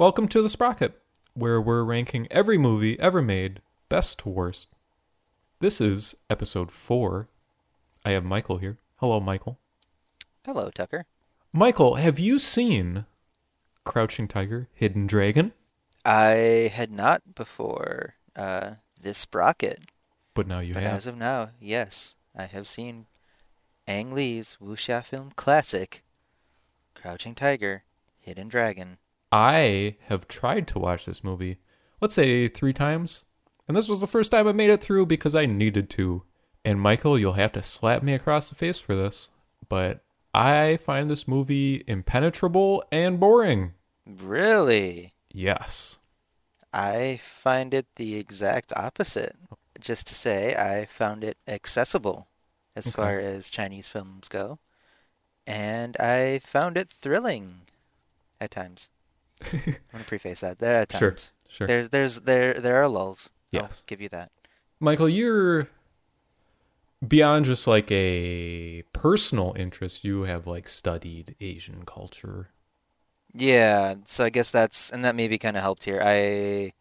Welcome to the Sprocket, where we're ranking every movie ever made, best to worst. This is episode four. I have Michael here. Hello, Michael. Hello, Tucker. Michael, have you seen Crouching Tiger, Hidden Dragon? I had not before uh, this sprocket, But now you but have. as of now, yes, I have seen Ang Lee's wuxia film classic, Crouching Tiger, Hidden Dragon. I have tried to watch this movie, let's say three times. And this was the first time I made it through because I needed to. And Michael, you'll have to slap me across the face for this. But I find this movie impenetrable and boring. Really? Yes. I find it the exact opposite. Just to say, I found it accessible as Okay. far as Chinese films go, and I found it thrilling at times. I'm gonna preface that. There are times. Sure. Sure. There's there's there there are lulls. I'll Yes. give you that. Michael, you're beyond just like a personal interest, you have like studied Asian culture. Yeah, so I guess that's and that maybe kind of helped here. I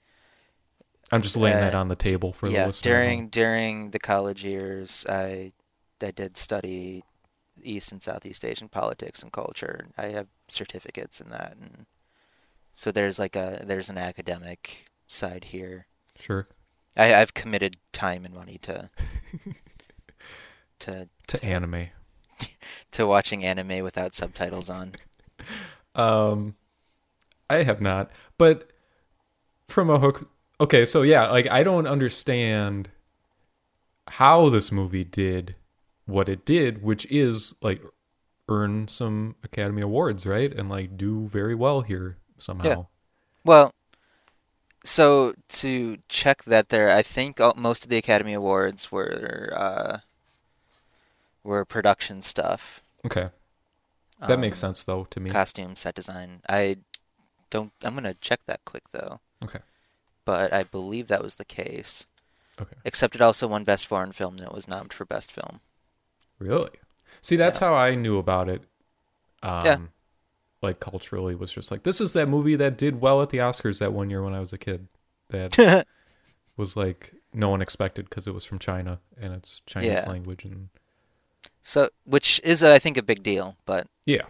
I'm just laying Uh, that on the table for the yeah listener. during during the college years, I I did study East and Southeast Asian politics and culture. I have certificates in that, and so there's like a there's an academic side here. Sure. I, I've committed time and money to to To anime. to watching anime without subtitles on. Um, I have not, but from a hook. Okay, so yeah, like I don't understand how this movie did what it did, which is like earn some Academy Awards, right, and like do very well here somehow. Well, so to check that there, I think all, most of the Academy Awards were uh, were production stuff. Okay, that makes Um, sense though to me. Costume, set design. I don't. I'm gonna check that quick though. Okay. But I believe that was the case. Okay. Except it also won Best Foreign Film and it was nominated for Best Film. Really? See, that's Yeah. how I knew about it. Um, Yeah. Like culturally, was just like this is that movie that did well at the Oscars that one year when I was a kid. That was like no one expected because it was from China and it's Chinese Yeah. language and so, which is I think a big deal, but yeah,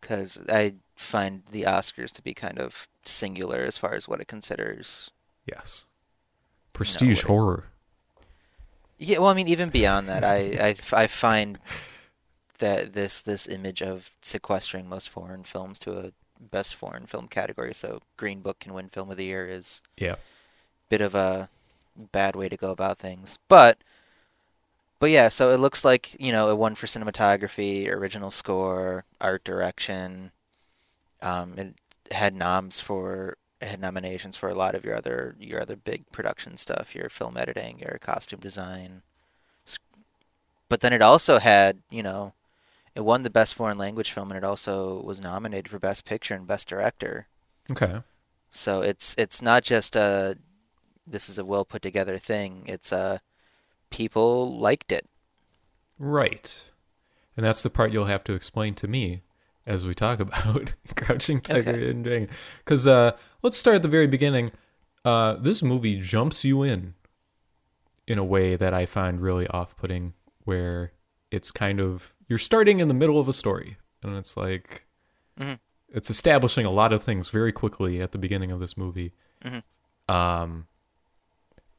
because I find the Oscars to be kind of singular as far as what it considers yes, prestige what it- horror. Yeah, well, I mean, even beyond that, I, I, I find that this this image of sequestering most foreign films to a best foreign film category, so Green Book can win Film of the Year, is Yeah, a bit of a bad way to go about things. But, but yeah, so it looks like you know it won for cinematography, original score, art direction. Um, it had noms for had nominations for a lot of your other your other big production stuff, your film editing, your costume design. But then it also had, you know, it won the best foreign language film, and it also was nominated for best picture and best director. okay, So it's it's not just a this is a well put together thing. It's a people liked it. right. And that's the part you'll have to explain to me as we talk about Crouching Tiger Okay. and Dragon. Because uh, let's start at the very beginning. Uh, this movie jumps you in in a way that I find really off-putting, where it's kind of you're starting in the middle of a story, and it's like Mhm. it's establishing a lot of things very quickly at the beginning of this movie. Mhm. Um,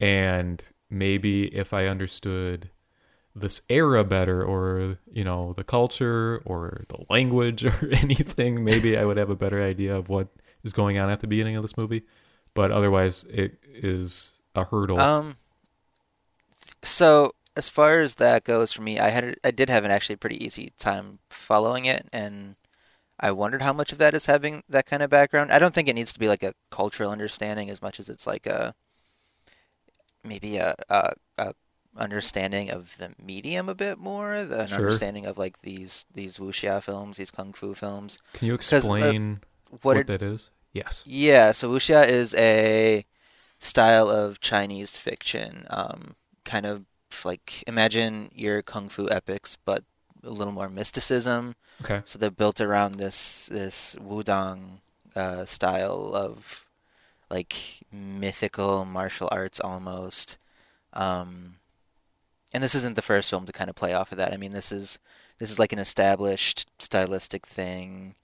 and maybe if I understood this era better or you know the culture or the language or anything maybe i would have a better idea of what is going on at the beginning of this movie but otherwise it is a hurdle Um. So as far as that goes for me, I had I did have an actually pretty easy time following it, and I wondered how much of that is having that kind of background. I don't think it needs to be like a cultural understanding as much as it's like a maybe a a, a understanding of the medium a bit more, the, an Sure. understanding of like these these wuxia films, these kung fu films. can you uh, explain What, what, it, that is yes yeah, so wuxia is a style of Chinese fiction, um, kind of like imagine your kung fu epics, but a little more mysticism. okay So they're built around this this wudang uh, style of like mythical martial arts almost. Um, and this isn't the first film to kind of play off of that. I mean, this is this is like an established stylistic thing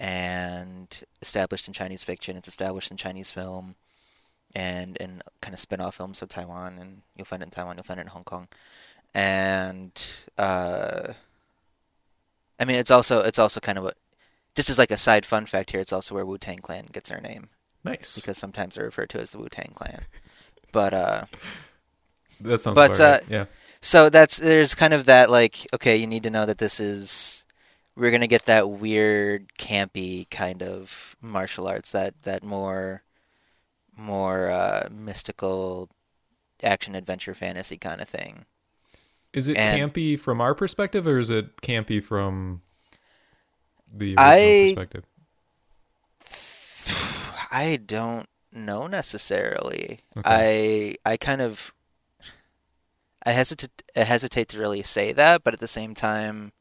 and established in Chinese fiction. It's established in Chinese film and in kind of spin-off films of Taiwan and you'll find it in Taiwan, you'll find it in Hong Kong. And uh I mean it's also it's also kind of a just as like a side fun fact here, it's also where Wu Tang Clan gets their name. Nice. Because sometimes they're referred to as the Wu Tang Clan. But uh that sounds but, uh, right. Yeah. so that's there's kind of that like okay you need to know that this is we're gonna get that weird campy kind of martial arts that that more more uh, mystical action adventure fantasy kind of thing Is it and- campy from our perspective, or is it campy from the original I- perspective? i don't know necessarily Okay. i i kind of i hesitate I hesitate to really say that but at the same time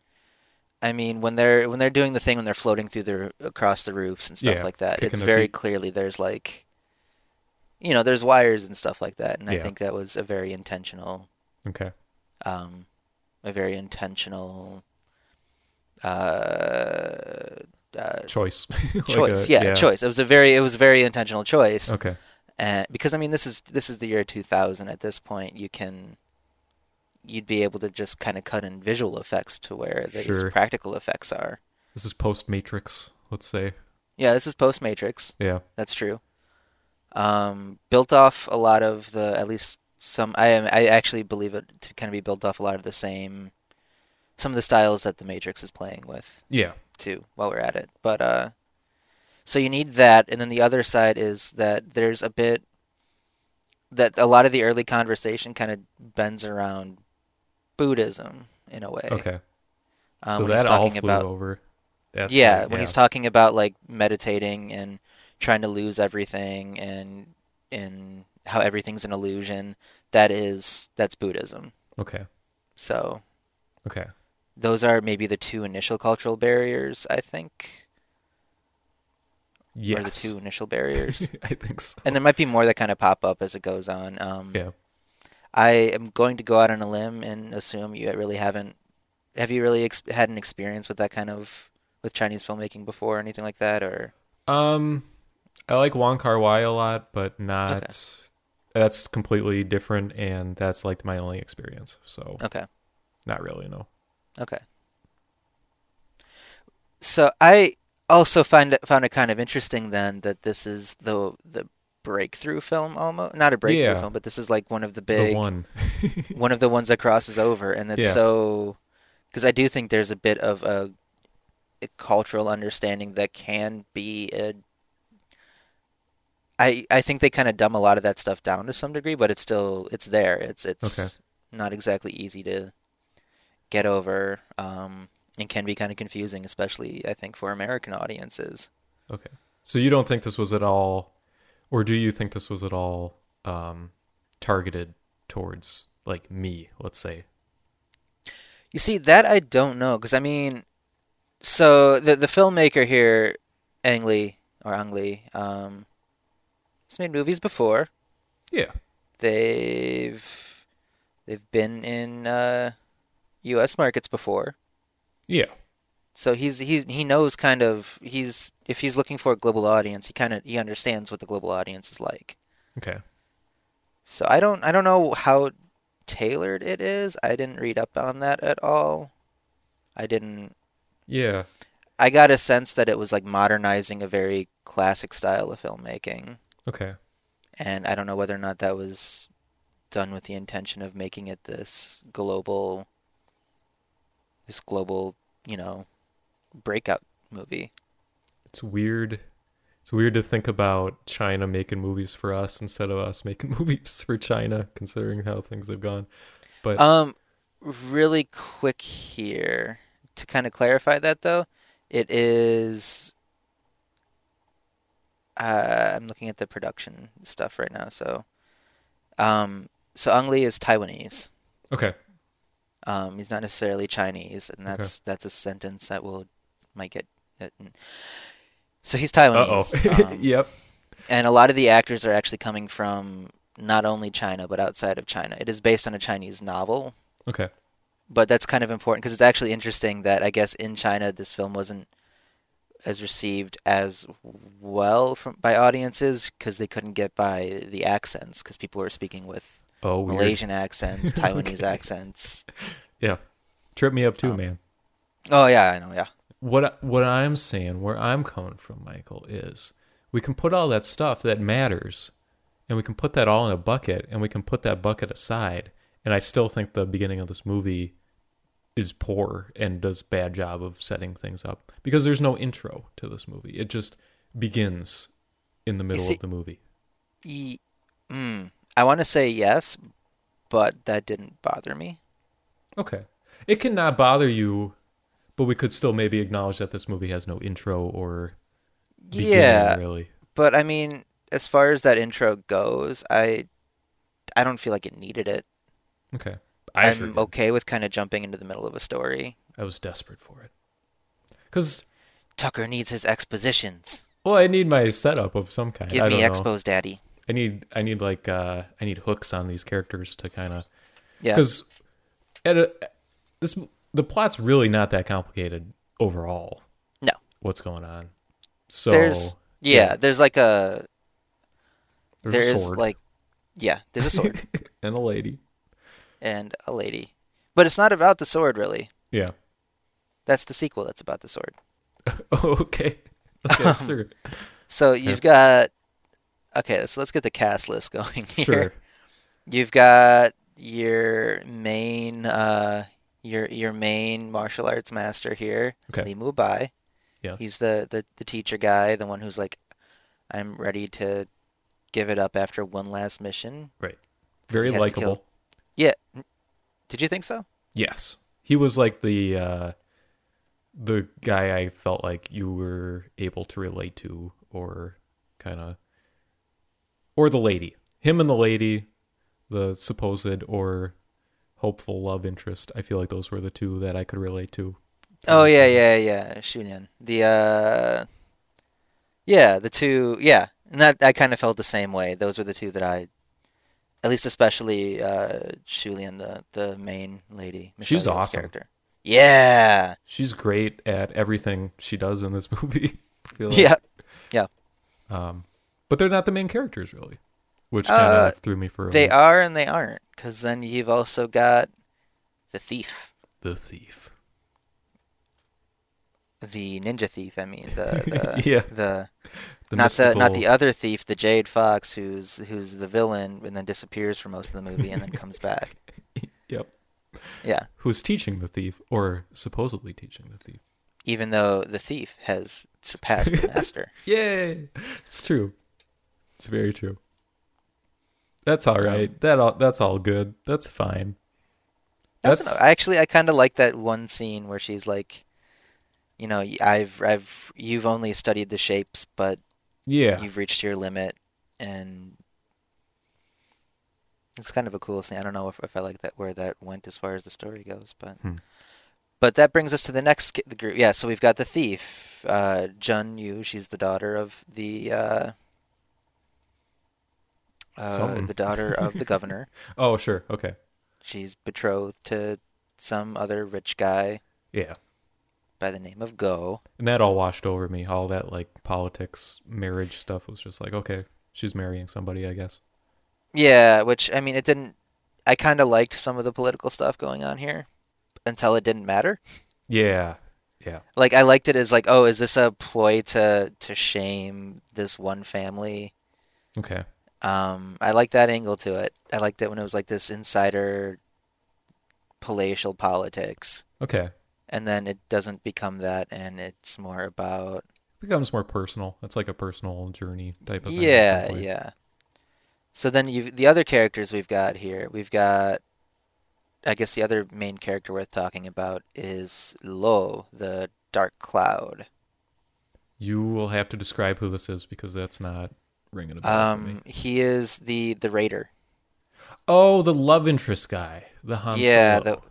I mean, when they're when they're doing the thing when they're floating through the across the roofs and stuff Yeah, like that, it's very clearly there's like, you know, there's wires and stuff like that, and I Yeah. think that was a very intentional, Okay. um, a very intentional, uh, uh, Choice. Like choice. a- yeah, choice. It was a very it was a very intentional choice, Okay. and because I mean, this is this is the year 2000. At this point, you can. You'd be able to just kind of cut in visual effects to where these Sure. practical effects are. This is post Matrix, let's say. Yeah, this is post Matrix. Yeah. That's true. Um, built off a lot of the at least some. I am. I actually believe it to kind of be built off a lot of the same, some of the styles that the Matrix is playing with Yeah. too. While we're at it, but uh, so you need that, and then the other side is that there's a bit that a lot of the early conversation kind of bends around Buddhism in a way. Okay. Um, so when he's that all talking flew about over. That's yeah, like- when he's talking about like meditating and trying to lose everything and and how everything's an illusion, that is that's Buddhism. Okay. So Okay. those are maybe the two initial cultural barriers, I think, or the two initial barriers. I think so. and there might be more that kind of pop up as it goes on. Um, yeah. I am going to go out on a limb and assume you really haven't. Have you really ex- had an experience with that kind of with Chinese filmmaking before, or anything like that, or Um, I like Wong Kar Wai a lot, but not. Okay. That's completely different, and that's like my only experience. So okay? not really, no. Okay. So I also find it, found it kind of interesting then that this is the the breakthrough film almost not a breakthrough Yeah. film, but this is like one of the big the one. one of the ones that crosses over, and it's Yeah. so because I do think there's a bit of a, a cultural understanding that can be a. I I think they kind of dumb a lot of that stuff down to some degree, but it's still it's there. It's it's Okay. not exactly easy to get over, um, and can be kind of confusing, especially I think for American audiences. Okay. So you don't think this was at all, or do you think this was at all um, targeted towards like me? Let's say. You see, that I don't know, because I mean, so the the filmmaker here, Ang Lee or Ang Lee, um, made movies before. Yeah. They've they've been in uh, U.S. markets before, Yeah. so he's he's he knows kind of he's if he's looking for a global audience, he kind of he understands what the global audience is like. Okay. So I don't I don't know how tailored it is. I didn't read up on that at all. I didn't Yeah. I got a sense that it was like modernizing a very classic style of filmmaking, Okay. and I don't know whether or not that was done with the intention of making it this global, this global, you know, breakout movie. It's weird. It's weird to think about China making movies for us instead of us making movies for China, considering how things have gone. But Um, really quick here to kind of clarify that though, it is. Uh, I'm looking at the production stuff right now, so. Um, so Ang Lee is Taiwanese. okay. Um, he's not necessarily Chinese, and Okay. that's that's a sentence that will might get. That, So he's Uh Taiwanese. oh. um, yep. and a lot of the actors are actually coming from not only China but outside of China. It is based on a Chinese novel, Okay. but that's kind of important because it's actually interesting that I guess in China this film wasn't as received as well from by audiences because they couldn't get by the accents because people were speaking with Oh, weird. Malaysian accents, Taiwanese Okay. accents. Yeah. Trip me up too, Um, man. Oh yeah, I know. Yeah, What what I'm saying, where I'm coming from, Michael, is we can put all that stuff that matters, and we can put that all in a bucket, and we can put that bucket aside. And I still think the beginning of this movie is poor and does bad job of setting things up because there's no intro to this movie. It just begins in the middle see- of the movie. E- mm, I want to say yes, but that didn't bother me. Okay. It cannot bother you, but we could still maybe acknowledge that this movie has no intro or beginning, Yeah, really. but I mean, as far as that intro goes, I I don't feel like it needed it. Okay. I am sure okay with kind of jumping into the middle of a story. I was desperate for it. Cuz Tucker needs his expositions. well, I need my setup of some kind. Give I me don't know. expos, daddy. I need I need like uh I need hooks on these characters to kind of Yeah. cuz at a, this the plot's really not that complicated overall. No. What's going on? So there's yeah, yeah. there's like a there's there a is like yeah, there's a sword and a lady. And a lady. But it's not about the sword really. Yeah. That's the sequel that's about the sword. Oh, okay. Okay, sure. So you've got okay, so let's get the cast list going here. Sure. You've got your main uh your your main martial arts master here, Okay. Lee Mubai. Yes. He's the, the the teacher guy, the one who's like I'm ready to give it up after one last mission. Right. Very likable. Yeah. Did you think so? Yes. He was like the uh the guy I felt like you were able to relate to or kind of or the lady. Him and the lady, the supposed or hopeful love interest. I feel like those were the two that I could relate to. Oh yeah, yeah, yeah. Shulian. The uh Yeah, the two yeah. And that I kind of felt the same way. Those were the two that I at least especially uh Shulian, the the main lady. Michelle She's Yeoh's awesome. Character. Yeah. She's great at everything she does in this movie. Like. Yeah. Um but they're not the main characters really, which Uh, kind of threw me for a They are and they aren't cuz then you've also got the thief. the thief. The ninja thief, I mean, the the Yeah. the The not the not the other thief, the Jade Fox, who's who's the villain and then disappears for most of the movie and then comes back. Yep. Yeah, Who's teaching the thief or supposedly teaching the thief? even though the thief has surpassed the master. Yay! It's true. It's very true. That's all right. Um, that all that's all good. That's fine. That's That's I actually I kind of like that one scene where she's like, you know, I've I've you've only studied the shapes, but yeah. you've reached your limit, and it's kind of a cool scene. I don't know if, if I like that where that went as far as the story goes, but Hmm. but that brings us to the next the group. Yeah, so we've got the thief, uh, Jun Yu. She's the daughter of the uh, uh, the daughter of the governor. Oh, sure. Okay. She's betrothed to some other rich guy Yeah. By the name of Go. And that all washed over me. All that like politics, marriage stuff was just like, okay, she's marrying somebody, I guess. Yeah, which I mean, it didn't. I kind of liked some of the political stuff going on here until it didn't matter. Yeah. Yeah. Like I liked it as like, oh, is this a ploy to to shame this one family? Okay. Um, I like that angle to it. I liked it when it was like this insider palatial politics, Okay. And then it doesn't become that, and it's more about becomes more personal. It's like a personal journey type of thing. yeah, yeah. So then you the other characters we've got here, we've got. I guess the other main character worth talking about is Lo, the Dark Cloud. You will have to describe who this is because that's not ringing a bell. Um, he is the the raider. Oh, the love interest guy, the Han yeah, Solo. the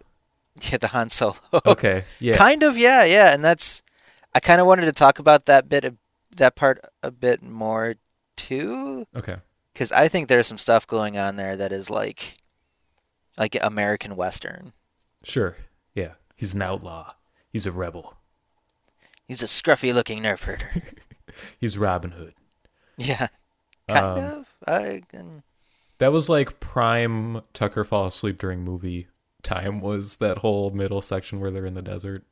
yeah the Han Solo. Okay, yeah, Kind of, yeah, yeah, and that's I kind of wanted to talk about that bit a that part a bit more too, Okay. because I think there's some stuff going on there that is like, like American Western. Sure. Yeah. He's an outlaw. He's a rebel. He's a scruffy looking nerf herder. He's Robin Hood. yeah, kind Um, of. I can- That was like prime Tucker fall asleep during movie time was that whole middle section where they're in the desert.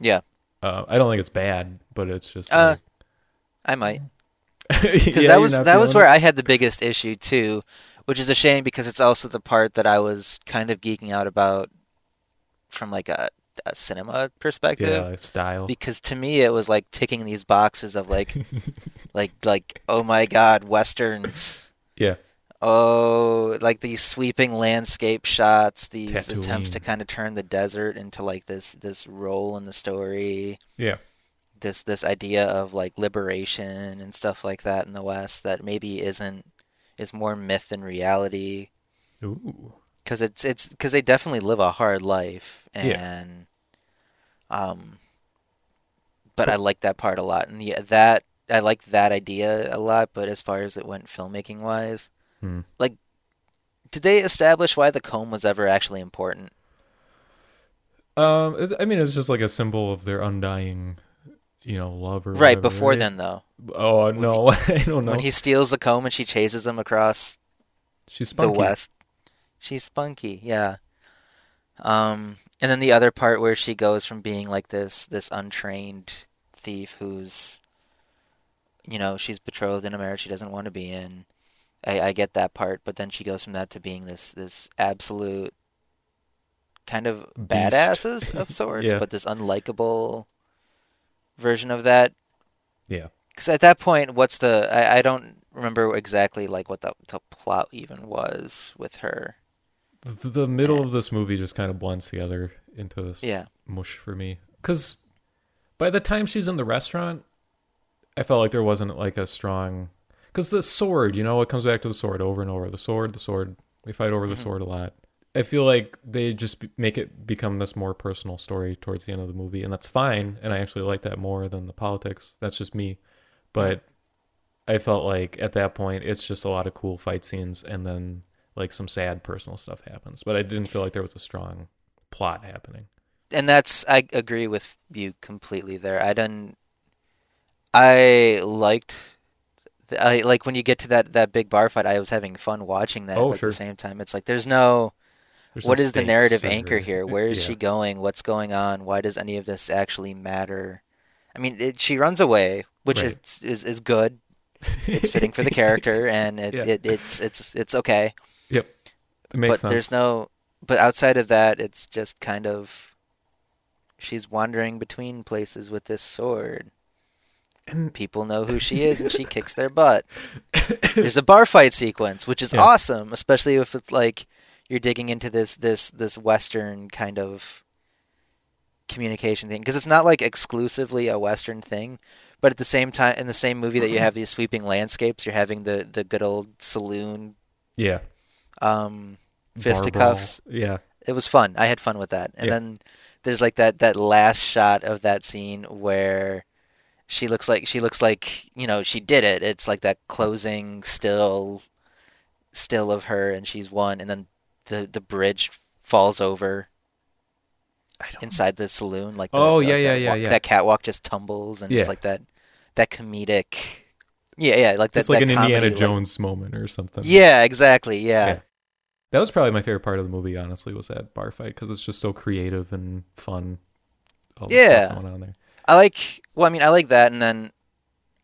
yeah, Uh, I don't think it's bad, but it's just Uh, I might. because because that was that was where I had the biggest issue too, which is a shame because it's also the part that I was kind of geeking out about from like a, a cinema perspective. yeah style. Because to me, it was like ticking these boxes of like, like, like, oh my god, westerns. yeah, Oh, like these sweeping landscape shots, these attempts to kind of turn the desert into like this this role in the story. Yeah, this this idea of like liberation and stuff like that in the West that maybe isn't is more myth than reality. Ooh, because it's it's because they definitely live a hard life Yeah. and um but I like that part a lot. And yeah that I like that idea a lot but as far as it went filmmaking wise Hmm. like did they establish why the comb was ever actually important Um, I mean, it's just like a symbol of their undying, you know, love or right whatever, before right? then though Oh no, I don't know. when he steals the comb and she chases him across She's spunky. the West. She's spunky, yeah. Um, and then the other part where she goes from being like this this untrained thief who's, you know, she's betrothed in a marriage she doesn't want to be in. I, I get that part, but then she goes from that to being this this absolute kind of Beast. badasses of sorts, Yeah. but this unlikable version of that. Yeah. Because at that point, what's the? I, I don't remember exactly like what the the plot even was with her. The, the middle of this movie just kind of blends together into this Yeah. mush for me. Because by the time she's in the restaurant, I felt like there wasn't like a strong. Because the sword, you know, it comes back to the sword over and over. The sword, the sword. They fight over the Mhm. sword a lot. I feel like they just make it become this more personal story towards the end of the movie, and that's fine. And I actually like that more than the politics. That's just me. But I felt like at that point, it's just a lot of cool fight scenes, and then like some sad personal stuff happens. But I didn't feel like there was a strong plot happening. and that's I agree with you completely there. I didn't. I liked. I like when you get to that that big bar fight. I was having fun watching that. Oh, but sure. At the same time, it's like there's no. There's what no is the narrative or- anchor here? Where is Yeah. she going? What's going on? Why does any of this actually matter? I mean, it, she runs away, which Right. is, is is good. It's fitting for the character, and it, Yeah. it it's it's it's okay. Yep, it but sense. there's no. But outside of that, it's just kind of. She's wandering between places with this sword. And People know who she is, and she kicks their butt. There's a bar fight sequence, which is Yeah. awesome, especially if it's like you're digging into this this this western kind of communication thing because it's not like exclusively a western thing, but at the same time, in the same movie that you have these sweeping landscapes, you're having the the good old saloon yeah, um, fisticuffs. Yeah, It was fun. I had fun with that. And Yeah. then there's like that that last shot of that scene where she looks like she looks like you know she did it. It's like that closing still still of her and she's won, and then the the bridge falls over inside the saloon. Like the, Oh, the- yeah, yeah, yeah, walk- yeah. That catwalk just tumbles, and it's like that that comedic. Yeah, yeah, like that. it's like that an comedy, Indiana like- Jones moment or something. yeah, exactly. Yeah. Yeah. that was probably my favorite part of the movie. Honestly, was that bar fight because it's just so creative and fun. Yeah. going on there. I like. Well, I mean, I like that, and then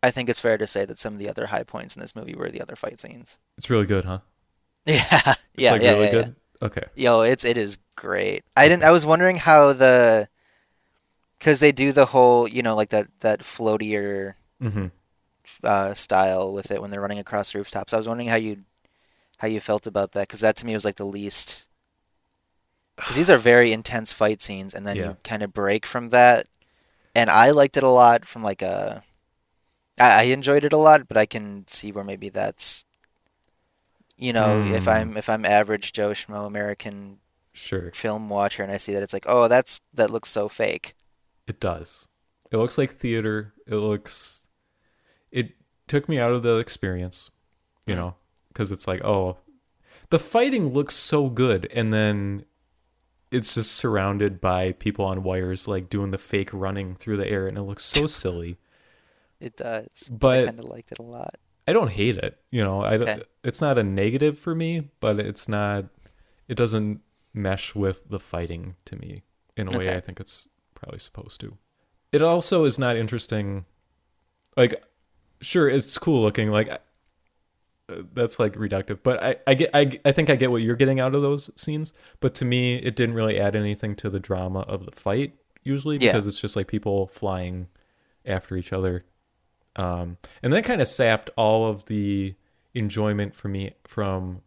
I think it's fair to say that some of the other high points in this movie were the other fight scenes. It's really good, huh? Yeah, It's yeah, like yeah, really yeah, good. Okay. Yo, it's it is great. I didn't. I was wondering how the, because they do the whole, you know, like that that floatier Mm-hmm. uh, style with it when they're running across rooftops. I was wondering how you how you felt about that because that to me was like the least. Because these are very intense fight scenes, and then Yeah. you kind of break from that, and I liked it a lot from like a. I, I enjoyed it a lot, but I can see where maybe that's. You know, if Hmm. I'm if I'm average Joe Schmo American Sure, film watcher, and I see that it's like, oh, that's that looks so fake. it does. It looks like theater. It looks. it took me out of the experience, you Mhm. know, because it's like, oh, the fighting looks so good, and then it's just surrounded by people on wires, like doing the fake running through the air, and it looks so silly. It does. But I kind of liked it a lot. I don't hate it. You know, I it's not a negative for me, but it's not. It doesn't mesh with the fighting to me in a way Okay. I think it's probably supposed to. It also is not interesting. Like, sure, it's cool looking. Like, that's like reductive, but I, I get, I, I think I get what you're getting out of those scenes. But to me, it didn't really add anything to the drama of the fight usually Yeah. because it's just like people flying after each other um, and that kind of sapped all of the enjoyment for me from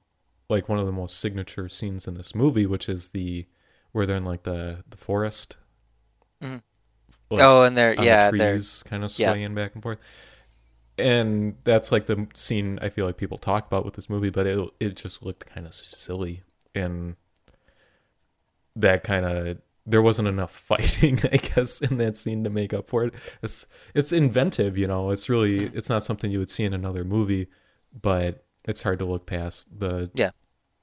like one of the most signature scenes in this movie, which is the where they're in like the the forest. Mhm. Like, oh, and they're yeah, the they're trees kind of yeah. back and forth. And that's like the scene I feel like people talk about with this movie, but it it just looked kind of silly and that kind of there wasn't enough fighting, I guess, in that scene to make up for it. It's it's inventive, you know. It's really Mm-hmm. it's not something you would see in another movie, but it's hard to look past the Yeah.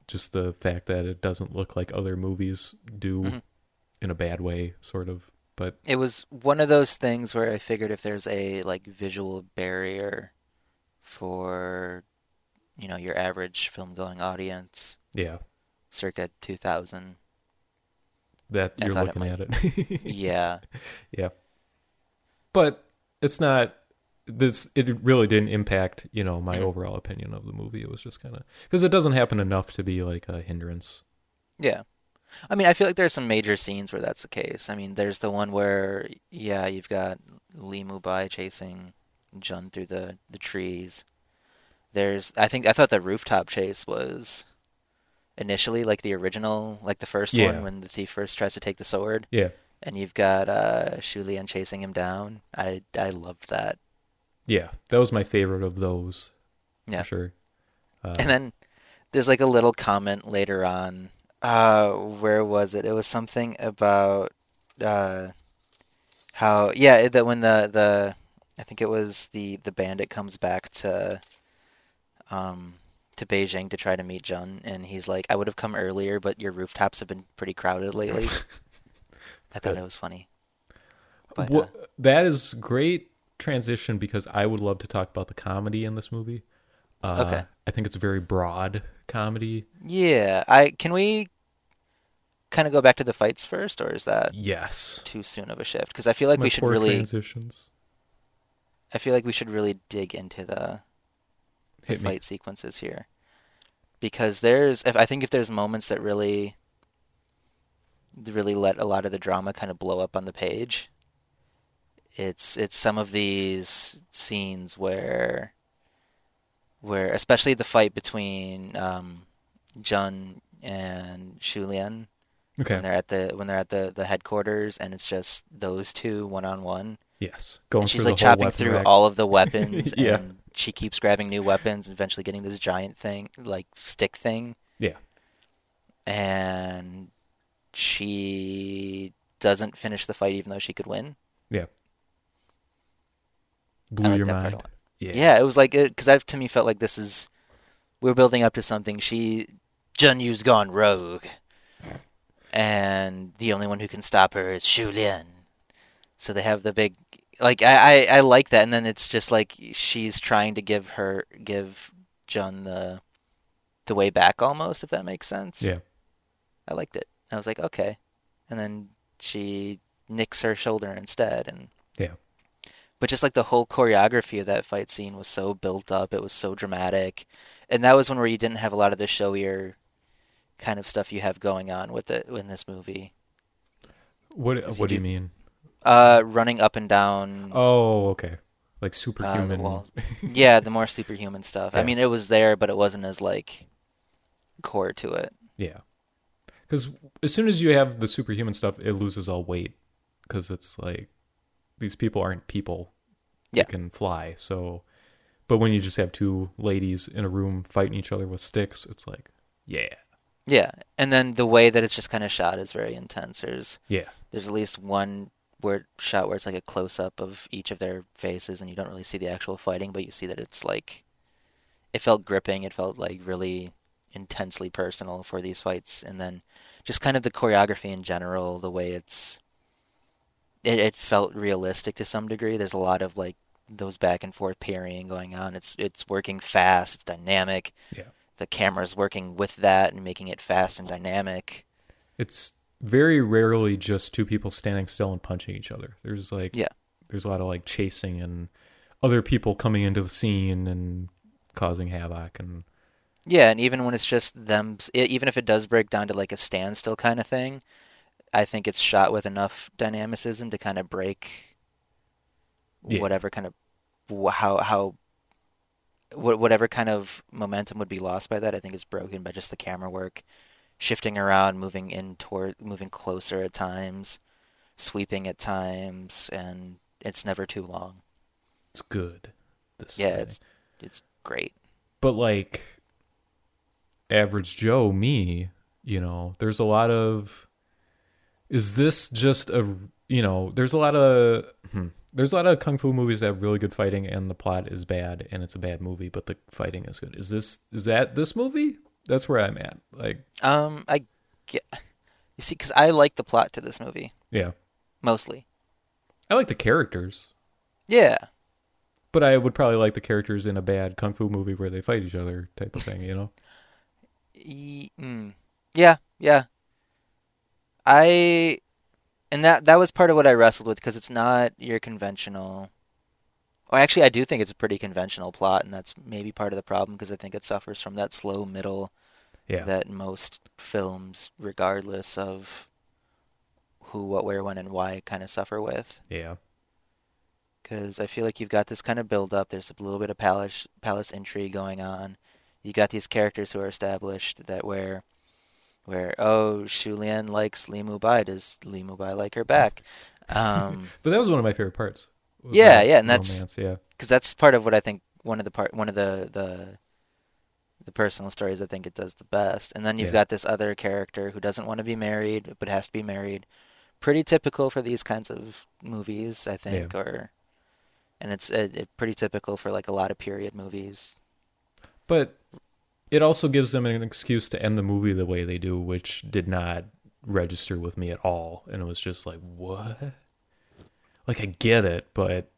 just the fact that it doesn't look like other movies do Mhm. in a bad way, sort of. But it was one of those things where I figured if there's a like visual barrier for you know your average film going audience yeah, circa 2000 that you're it looking might- at it. yeah Yeah. But it's not this it really didn't impact, you know, my Mhm. overall opinion of the movie. It was just kind of cuz it doesn't happen enough to be like a hindrance. yeah I mean I feel like there's some major scenes where that's the case I mean there's the one where yeah you've got Lee Mubai chasing Jun through the the trees there's I think I thought the rooftop chase was initially like the original like the first Yeah. one when the thief first tries to take the sword Yeah. and you've got uh Shulian chasing him down. I I loved that. Yeah. That was my favorite of those. Yeah. For sure. Uh, And then there's like a little comment later on. Uh where was it? It was something about uh how yeah, that when the the I think it was the the bandit comes back to um to Beijing to try to meet Jun and he's like I would have come earlier but your rooftops have been pretty crowded lately. I thought good. it was funny. But Wha- uh, that is great transition because I would love to talk about the comedy in this movie. Uh, Okay. I think it's a very broad comedy. Yeah, I can we kind of go back to the fights first, or is that Yes. too soon of a shift? Because I feel like My we should really, transitions. I feel like we should really dig into the, the fight sequences here, because there's, if I think if there's moments that really, really let a lot of the drama kind of blow up on the page. It's it's some of these scenes where, where especially the fight between um, Jun and Shulian. Okay. when they're at the when they're at the, the headquarters and it's just those two one on one. Yes. Going And she's like chopping through rack. all of the weapons Yeah. and she keeps grabbing new weapons and eventually getting this giant thing like stick thing Yeah. and she doesn't finish the fight even though she could win. Yeah. Blew like your that part a mind. Yeah. Yeah, it was like because that to me felt like this is we're building up to something. She Jun Yu's gone rogue, and the only one who can stop her is Shu Lian. So they have the big like I, I I like that, and then it's just like she's trying to give her give Jun the the way back almost, if that makes sense. Yeah. I liked it. I was like, okay, and then she nicks her shoulder instead, and Yeah. But just like the whole choreography of that fight scene was so built up, it was so dramatic, and that was one where you didn't have a lot of the showier kind of stuff you have going on with it in this movie. What What do you mean? Uh, running up and down. Oh, okay. Like uh, the superhuman. yeah, the more superhuman stuff. I mean, it was there, but it wasn't as like core to it. Yeah. Because as soon as you have the superhuman stuff, it loses all weight. Because it's like these people aren't people. Yeah. That can fly. So, but when you just have two ladies in a room fighting each other with sticks, it's like, yeah, Yeah, and then the way that it's just kind of shot is very intense. There's yeah, there's at least one where shot where it's like a close up of each of their faces and you don't really see the actual fighting, but you see that it's like it felt gripping. It felt like really intensely personal for these fights, and then just kind of the choreography in general, the way it's it, it felt realistic to some degree. There's a lot of like those back and forth parrying going on. It's it's working fast. It's dynamic. Yeah. The camera's working with that and making it fast and dynamic. It's very rarely just two people standing still and punching each other. There's like Yeah. there's a lot of like chasing and other people coming into the scene and causing havoc and Yeah, and even when it's just them, even if it does break down to like a standstill kind of thing, I think it's shot with enough dynamicism to kind of break Yeah. whatever kind of how how wha- whatever kind of momentum would be lost by that. I think is broken by just the camera work, shifting around, moving in toward, moving closer at times, sweeping at times, and it's never too long. it's good. This Yeah, fighting. it's it's great. but like average joe me you know there's a lot of is this just a you know there's a lot of hmm, there's a lot of kung fu movies that have really good fighting and the plot is bad and it's a bad movie but the fighting is good. Is this is that this movie? That's where i'm at. Like Um, I get you see, because I like the plot to this movie. Yeah. Mostly. i like the characters. Yeah, but i would probably like the characters in a bad kung fu movie where they fight each other type of thing you know? Mm. yeah, yeah. I and that that was part of what I wrestled with because it's not your conventional. Or actually, I do think it's a pretty conventional plot, and that's maybe part of the problem because I think it suffers from that slow middle yeah that most films, regardless of who, what, where, when, and why, kind of suffer with. yeah because I feel like you've got this kind of build up. There's a little bit of palace palace intrigue going on. You got these characters who are established that where where oh Shu Lian likes Li Mubai, does Li Mubai like her back? Um, but that was one of my favorite parts Yeah, yeah, and that's- romance, yeah because that's part of what I think one of the part one of the the the personal stories I think it does the best. And then you've Yeah. got this other character who doesn't want to be married but has to be married. Pretty typical for these kinds of movies, I think, or and it's uh it, pretty typical for like a lot of period movies. But it also gives them an excuse to end the movie the way they do, which did not register with me at all. And it was just like, what? Like, I get it, but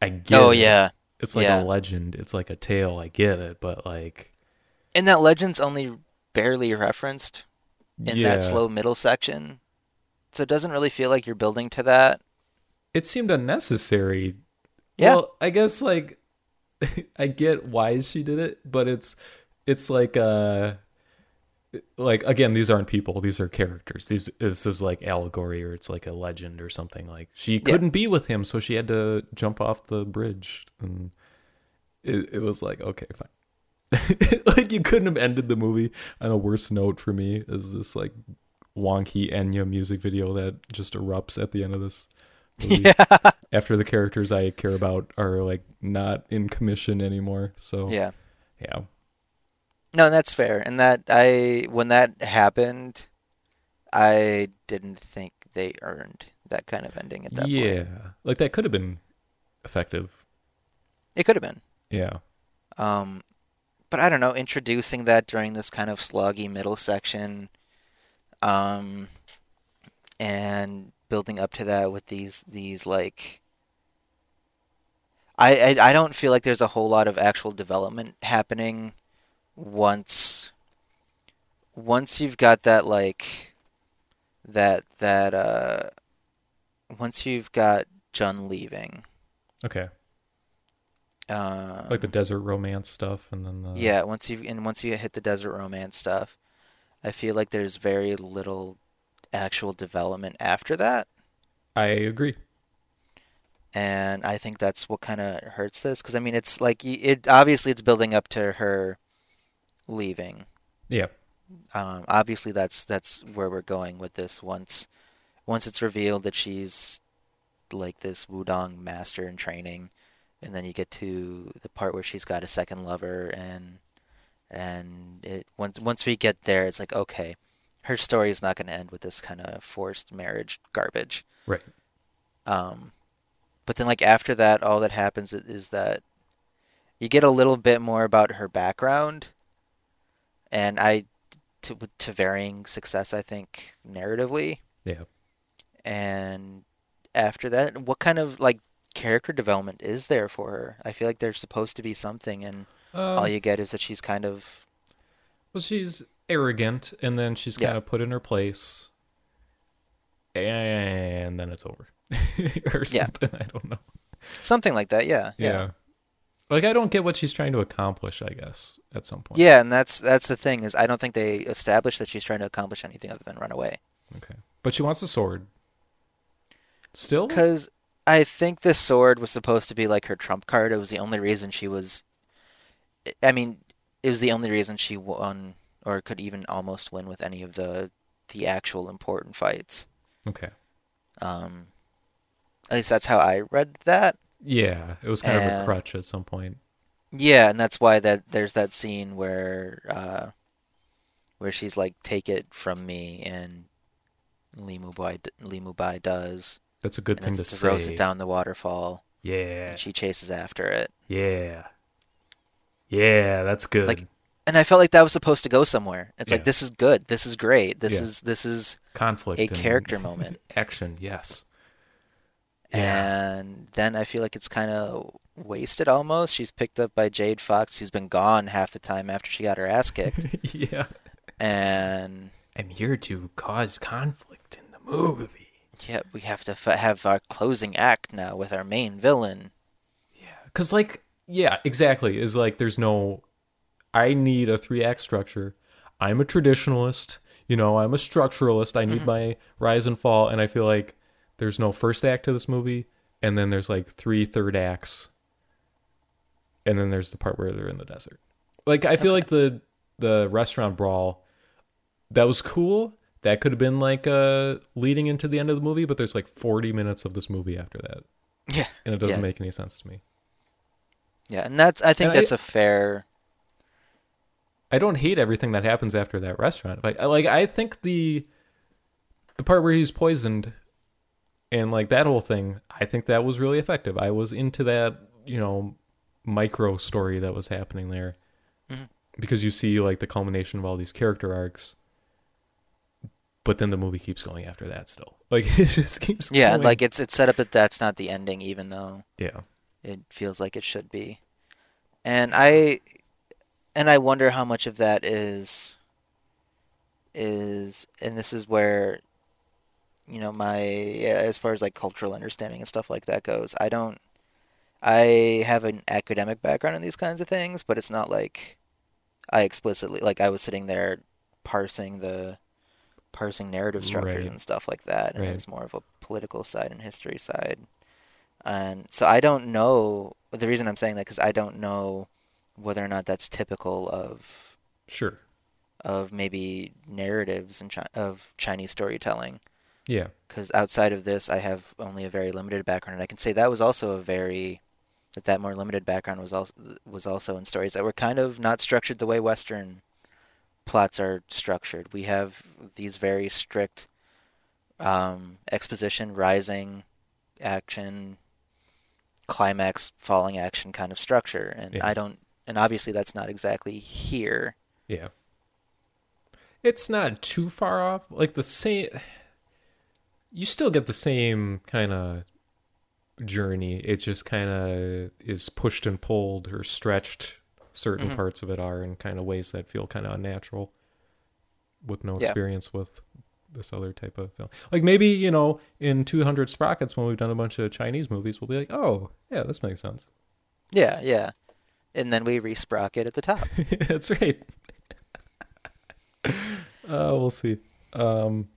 I get oh it. yeah, It's like yeah. a legend. It's like a tale. I get it, but like, and that legend's only barely referenced in yeah. that slow middle section, so it doesn't really feel like you're building to that. It seemed unnecessary. Yeah. Well, I guess like I get why she did it, but it's it's like uh like again, these aren't people; these are characters. These this is like allegory, or it's like a legend or something. Like she couldn't be with him, so she had to jump off the bridge, and it, it was like okay, fine. like you couldn't have ended the movie on a worse note for me is this like wonky Enya music video that just erupts at the end of this Yeah, after the characters I care about are like not in commission anymore. So yeah. yeah, No, that's fair. And that I when that happened, I didn't think they earned that kind of ending at that yeah, point. Yeah, like that could have been effective. It could have been. Yeah, Um, but I don't know, introducing that during this kind of sloggy middle section, um, and building up to that with these these like. I, I I don't feel like there's a whole lot of actual development happening once once you've got that like that that uh once you've got Jun leaving okay, um, like the desert romance stuff, and then the Yeah, once you and once you hit the desert romance stuff, I feel like there's very little actual development after that, I agree. and I think that's what kind of hurts this because I mean it's like it obviously it's building up to her leaving. Yeah, Um, obviously that's that's where we're going with this once once it's revealed that she's like this wudang master in training, and then you get to the part where she's got a second lover and and it once once we get there it's like okay her story is not going to end with this kind of forced marriage garbage Right. Um, but then like after that, all that happens is, that you get a little bit more about her background, and I, to to varying success, I think narratively. Yeah. And after that, what kind of like character development is there for her? I feel like there's supposed to be something, and Um, all you get is that she's kind of Well, she's arrogant, and then she's kind of put in her place, and then it's over, or Yeah. I don't know. something like that. Yeah, Yeah. yeah, Like I don't get what she's trying to accomplish. I guess at some point. yeah. And that's that's the thing is I don't think they established that she's trying to accomplish anything other than run away. Okay. But she wants a sword. Still. Because I think this sword was supposed to be like her trump card. It was the only reason she was. I mean, it was the only reason she won or could even almost win with any of the the actual important fights. Okay. Um, at least that's how I read that. Yeah, it was kind of a crutch at some point. Yeah, and that's why that there's that scene where uh, where she's like, "Take it from me," and Li Mubai Li Mubai does, That's a good thing to throws say. it down the waterfall, Yeah. and she chases after it. Yeah. Yeah, that's good. Like, And I felt like that was supposed to go somewhere. It's Yeah. like this is good, this is great, this Yeah. is this is conflict a character moment. action yes Yeah. and then I feel like it's kind of wasted almost. She's picked up by Jade Fox, who's been gone half the time after she got her ass kicked, yeah and i'm here to cause conflict in the movie yeah, we have to f- have our closing act now with our main villain. yeah because like yeah exactly is like there's no i need a three act structure. I'm a traditionalist you know i'm a structuralist. I need my rise and fall and i feel like there's no first act to this movie and then there's like three third acts and then there's the part where they're in the desert. Like i feel like the the restaurant brawl that was cool. That could have been like uh leading into the end of the movie but there's like 40 minutes of this movie after that. Yeah, and it doesn't Yeah. make any sense to me. Yeah, and that's I think And that's a fair. I don't hate everything that happens after that restaurant. Like, like I think the the part where he's poisoned and like that whole thing, I think that was really effective. I was into that, you know, micro story that was happening there Mhm. because you see like the culmination of all these character arcs. But then the movie keeps going after that still. Like it just keeps going. Yeah, going. like it's it's set up that that's not the ending, even though yeah. it feels like it should be. And I and I wonder how much of that is is and this is where you know my as far as like cultural understanding and stuff like that goes. I don't I have an academic background in these kinds of things, but it's not like I explicitly like I was sitting there parsing the parsing narrative structures Right. and stuff like that and Right. it was more of a political side and history side and so I don't know the reason I'm saying that because I don't know whether or not that's typical of Sure. of maybe narratives and chi- of Chinese storytelling Yeah. because outside of this I have only a very limited background and I can say that was also a very that that more limited background was also was also in stories that were kind of not structured the way Western plots are structured. We have these very strict um, exposition, rising action, climax, falling action kind of structure, and Yeah. I don't. And obviously, that's not exactly here. Yeah. It's not too far off. Like the same you still get the same kind of journey. It just kind of is pushed and pulled or stretched certain Mhm. parts of it are in kind of ways that feel kind of unnatural with no Yeah. experience with this other type of film. Like maybe, you know, in 200 Sprockets when we've done a bunch of Chinese movies, we'll be like, "Oh, yeah, this makes sense." Yeah, yeah. And then we resprocket at the top. That's right. uh, we'll see. Um,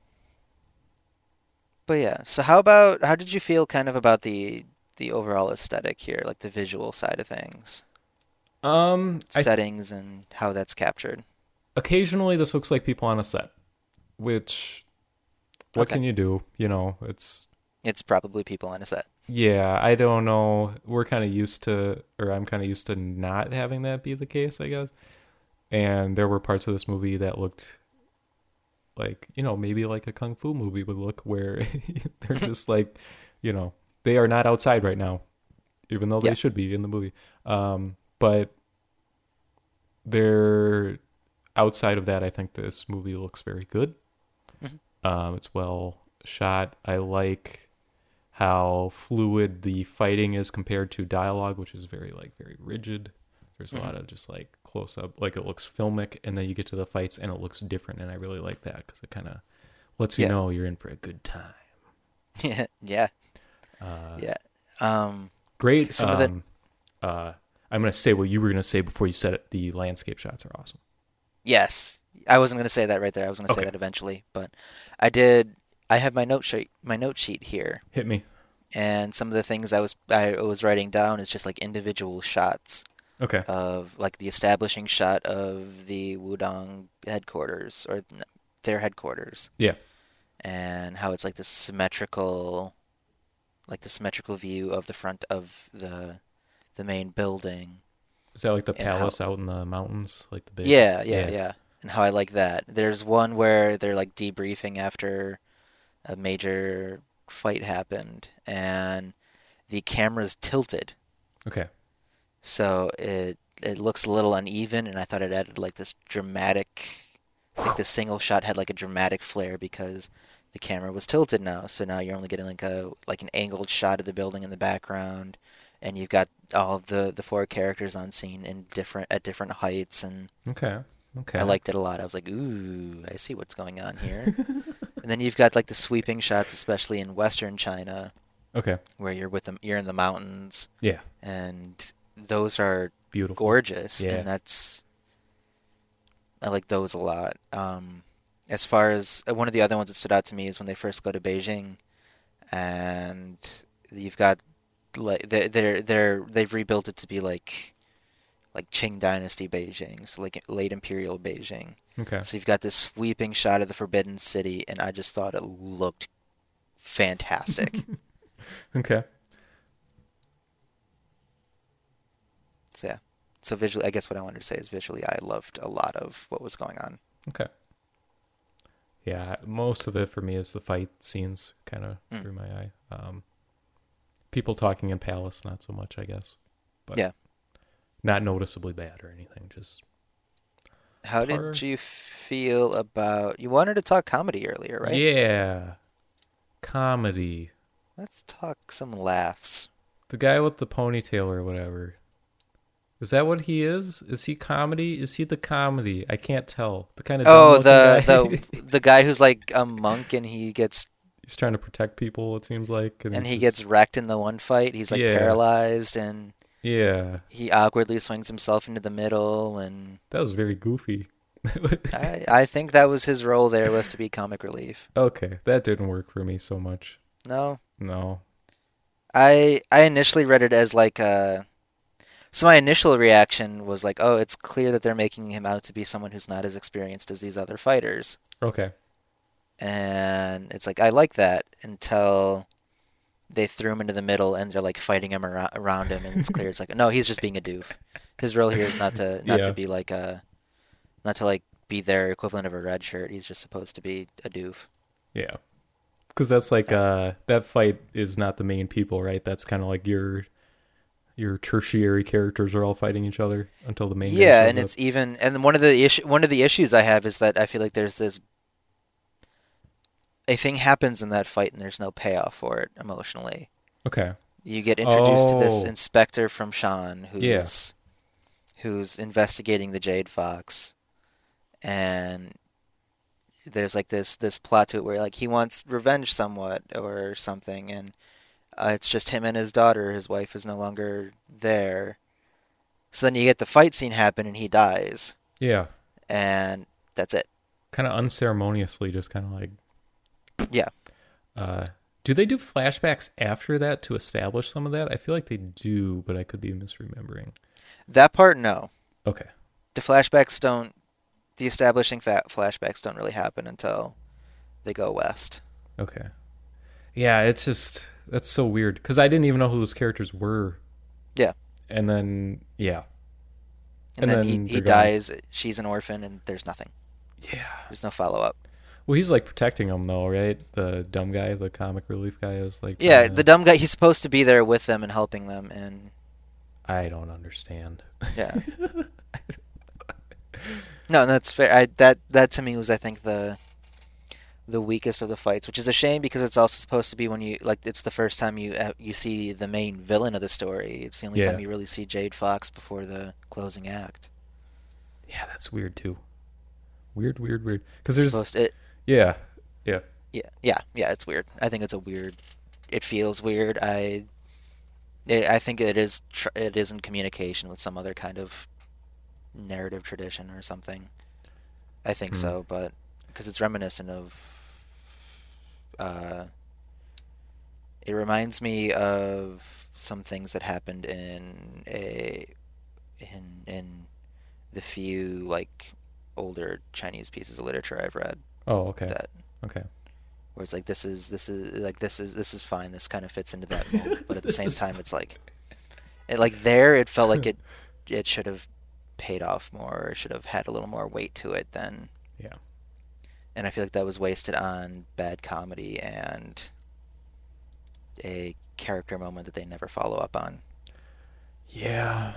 But yeah, so how about how did you feel kind of about the the overall aesthetic here, like the visual side of things, um, I th- settings, and how that's captured? occasionally this looks like people on a set, which what Okay. can you do? You know, it's It's probably people on a set. Yeah. I don't know. We're kind of used to, or I'm kind of used to not having that be the case, I guess. And there were parts of this movie that looked like you know maybe like a kung fu movie would look, where they're just like, you know, they are not outside right now, even though Yeah. they should be in the movie. Um, but they're outside of that. I think this movie looks very good. Mhm. Um, it's well shot. I like how fluid the fighting is compared to dialogue, which is very like very rigid. There's a Mhm. lot of just like close up, like it looks filmic, and then you get to the fights and it looks different, and I really like that because it kind of lets you Yeah. know you're in for a good time. yeah, yeah, Uh, yeah. Um, Great. Some of the- um, uh, I'm gonna say what you were gonna say before you said it. The landscape shots are awesome. yes, I wasn't going to say that right there. I was going to Okay. say that eventually, but I did. I have my note sheet, my note sheet here, Hit me. And some of the things I was I was writing down is just like individual shots Okay. of like the establishing shot of the Wudang headquarters or their headquarters. Yeah. And how it's like the symmetrical, like the symmetrical view of the front of the the main building. Is that like the and how- palace out in the mountains, like the big? Yeah, yeah, yeah. yeah, And how I like that. There's one where they're like debriefing after a major fight happened, and the camera's tilted, Okay. so it it looks a little uneven, and I thought it added like this dramatic, like the single shot had like a dramatic flair because the camera was tilted now. So now you're only getting like a like an angled shot of the building in the background, and you've got all the the four characters on scene in different at different heights and. Okay. Okay. I liked it a lot. I was like, ooh, I see what's going on here. and then you've got like the sweeping shots, especially in Western China, Okay. where you're with them, you're in the mountains, Yeah. and those are Beautiful. gorgeous, Yeah. and that's I like those a lot. Um, as far as uh, one of the other ones that stood out to me is when they first go to Beijing, and you've got like they're they're, they're they've rebuilt it to be like like Qing Dynasty Beijing, so like late Imperial Beijing. Okay. So you've got this sweeping shot of the Forbidden City, and I just thought it looked fantastic. Okay. so yeah. So visually, I guess what I wanted to say is visually, I loved a lot of what was going on. Okay. Yeah, most of it for me is the fight scenes kind of Mm. through my eye. Um, people talking in palace, not so much, I guess. But Yeah. Not noticeably bad or anything. Just How did you feel about? You wanted to talk comedy earlier, right? yeah, comedy. Let's talk some laughs. The guy with the ponytail or whatever. Is that what he is? Is he comedy? Is he the comedy? I can't tell. The kind of Oh, the guy. the the guy who's like a monk and he gets he's trying to protect people. It seems like, and he's he just- gets wrecked in the one fight. He's like Yeah. paralyzed and yeah. he awkwardly swings himself into the middle and That was very goofy. I I think that was his role there was to be comic relief. okay, that didn't work for me so much. No, No. I I initially read it as like a so my initial reaction was like, oh, it's clear that they're making him out to be someone who's not as experienced as these other fighters. Okay. And it's like I like that until they threw him into the middle and they're like fighting him around, around him and it's clear it's like no, he's just being a doof. His role here is not to not Yeah. to be like a not to like be their equivalent of a red shirt. He's just supposed to be a doof. Yeah. Because that's like uh that fight is not the main people, right? That's kind of like your your tertiary characters are all fighting each other until the main. Yeah, and up. it's even and one of the issue one of the issues I have is that I feel like there's this a thing happens in that fight and there's no payoff for it emotionally. okay. You get introduced to this Oh. inspector from Sean who's Yeah. who's investigating the Jade Fox and there's like this this plot to it where like he wants revenge somewhat or something and uh, it's just him and his daughter his wife is no longer there so then you get the fight scene happen and he dies Yeah. and that's it Kind of unceremoniously, just kind of like. Yeah. Uh, do they do flashbacks after that to establish some of that? I feel like they do, but I could be misremembering. that part no Okay. the flashbacks don't the establishing fa- flashbacks don't really happen until they go west Okay. Yeah, it's just that's so weird because I didn't even know who those characters were. Yeah. And then yeah, and, And then, then he, he dies she's an orphan and there's nothing yeah. there's no follow-up Well, he's like protecting him though, right? The dumb guy, the comic relief guy, is like. Yeah, the to- dumb guy. He's supposed to be there with them and helping them, and I don't understand. yeah. no, that's fair. I that that to me was I think the the weakest of the fights, which is a shame because it's also supposed to be when you like it's the first time you uh, you see the main villain of the story. It's the only Yeah. time you really see Jade Fox before the closing act. Yeah, that's weird too. Weird, weird, weird. Because there's supposed it, yeah, yeah. yeah, yeah, yeah. It's weird. I think it's a weird. It feels weird. I, it, I think it is. Tr- it is in communication with some other kind of narrative tradition or something. I think Hmm. so, but because it's reminiscent of. Uh, it reminds me of some things that happened in a, in in, the few like older Chinese pieces of literature I've read Oh, okay, that okay. where it's like this is this is like this is this is fine this kind of fits into that mold but at the same time it's like it like there it felt like it it should have paid off more or should have had a little more weight to it than Yeah. and i feel like that was wasted on bad comedy and a character moment that they never follow up on Yeah,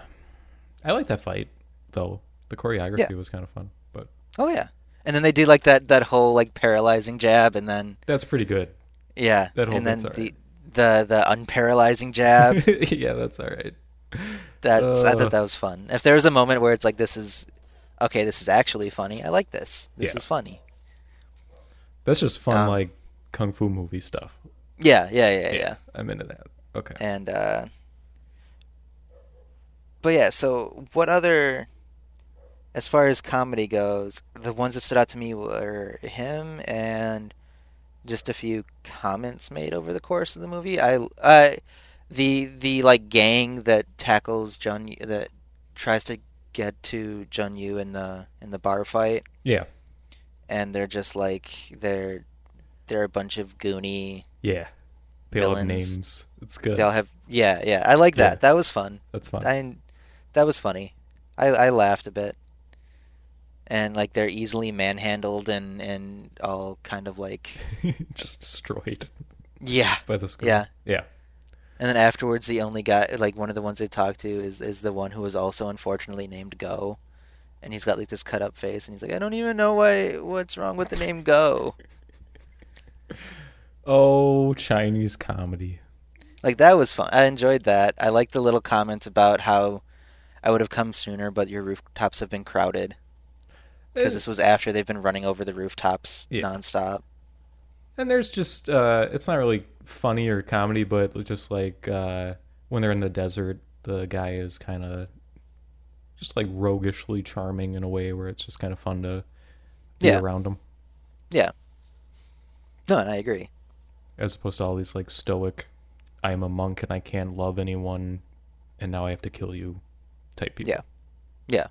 I like that fight though. The choreography Yeah. was kind of fun, but oh yeah and then they do like that that whole like paralyzing jab and then that's pretty good. yeah That whole and then bit's the the the unparalyzing jab yeah, that's all right. That's I Uh. thought that was fun. If there was a moment where it's like this is okay, this is actually funny. I like this. This Yeah. is funny. That's just fun, Um, like kung fu movie stuff. Yeah, yeah, yeah, yeah. I'm into that. Okay. And uh But yeah, so what other as far as comedy goes, the ones that stood out to me were him and just a few comments made over the course of the movie. I I the the like gang that tackles Jen that tries to get to Jen Yu in the in the bar fight Yeah, and they're just like they're they're a bunch of goony yeah. They all have Villains. names. It's good. they all have yeah yeah i like that Yeah. that was fun That's fun. i that was funny i i laughed a bit and like they're easily manhandled and and all kind of like just destroyed yeah by the school. Yeah. Yeah. and then afterwards the only guy like one of the ones they talk to is is the one who was also unfortunately named go and he's got like this cut up face and he's like i don't even know why what's wrong with the name go Oh, Chinese comedy. Like that was fun. I enjoyed that. I liked the little comments about how I would have come sooner, but your rooftops have been crowded because this was after they've been running over the rooftops Yeah. nonstop. And there's just uh it's not really funny or comedy, but just like uh when they're in the desert, the guy is kind of just like roguishly charming in a way where it's just kind of fun to be Yeah. around him Yeah. No, and I agree. as opposed to all these like stoic I am a monk and I can't love anyone and now I have to kill you type people. Yeah. Yeah.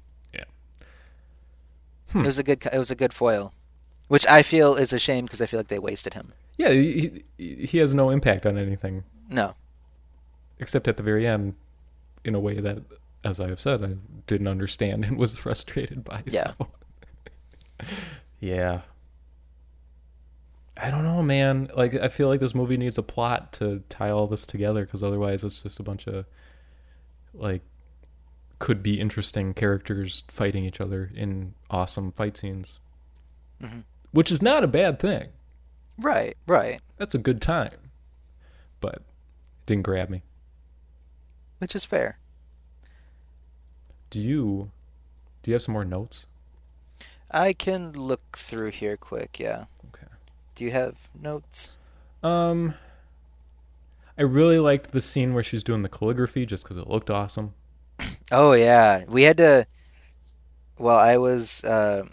Yeah. It was a good. It was a good foil, which I feel is a shame because I feel like they wasted him. Yeah, he, he he has no impact on anything No. except at the very end in a way that as I have said I didn't understand and was frustrated by. Yeah. So. yeah. I don't know, man. Like I feel like this movie needs a plot to tie all this together because otherwise it's just a bunch of like could be interesting characters fighting each other in awesome fight scenes, hmm which is not a bad thing. Right. Right. That's a good time. But it didn't grab me. Which is fair. Do you do you have some more notes? I can look through here quick. Yeah. Okay. Do you have notes? Um I really liked the scene where she's doing the calligraphy just cuz it looked awesome. Oh yeah, we had to. Well, I was uh,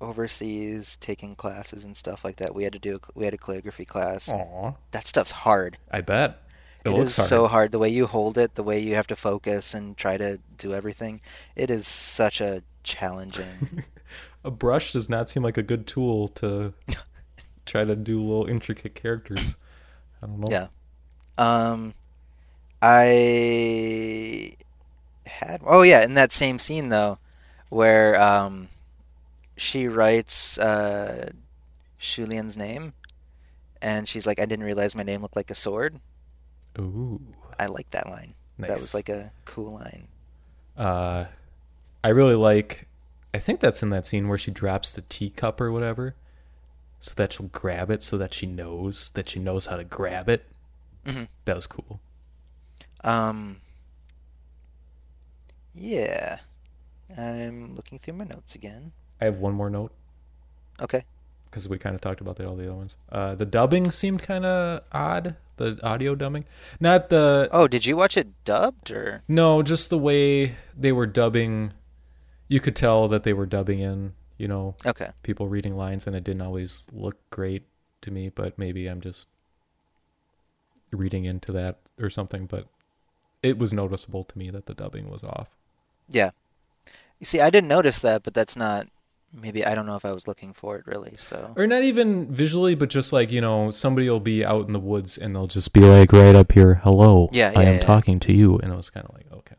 overseas taking classes and stuff like that. We had to do. A, we had a calligraphy class. Aw. That stuff's hard. I bet. It, it looks is hard. so hard. The way you hold it, the way you have to focus and try to do everything. It is such a challenging. A brush does not seem like a good tool to try to do little intricate characters. I don't know. Yeah. um, I had. Oh yeah, in that same scene though, where um, she writes uh, Shulian's name, and she's like, "I didn't realize my name looked like a sword." Ooh, I like that line. nice. That was like a cool line. Uh, I really like. I think that's in that scene where she drops the teacup or whatever, so that she'll grab it, so that she knows that she knows how to grab it. Mhm. That was cool. Um. Yeah, I'm looking through my notes again. I have one more note Okay. because we kind of talked about the, all the other ones. Uh, the dubbing seemed kind of odd. The audio dubbing, not the Oh, did you watch it dubbed or? no, just the way they were dubbing. You could tell that they were dubbing in, you know, Okay. people reading lines, and it didn't always look great to me. But maybe I'm just reading into that or something. But it was noticeable to me that the dubbing was off. Yeah. You see, I didn't notice that, but that's not. Maybe I don't know if I was looking for it really. So. or not even visually, but just like you know, somebody will be out in the woods and they'll just be like right up here, "Hello, Yeah, I am yeah. talking to you," and it was kind of like, okay,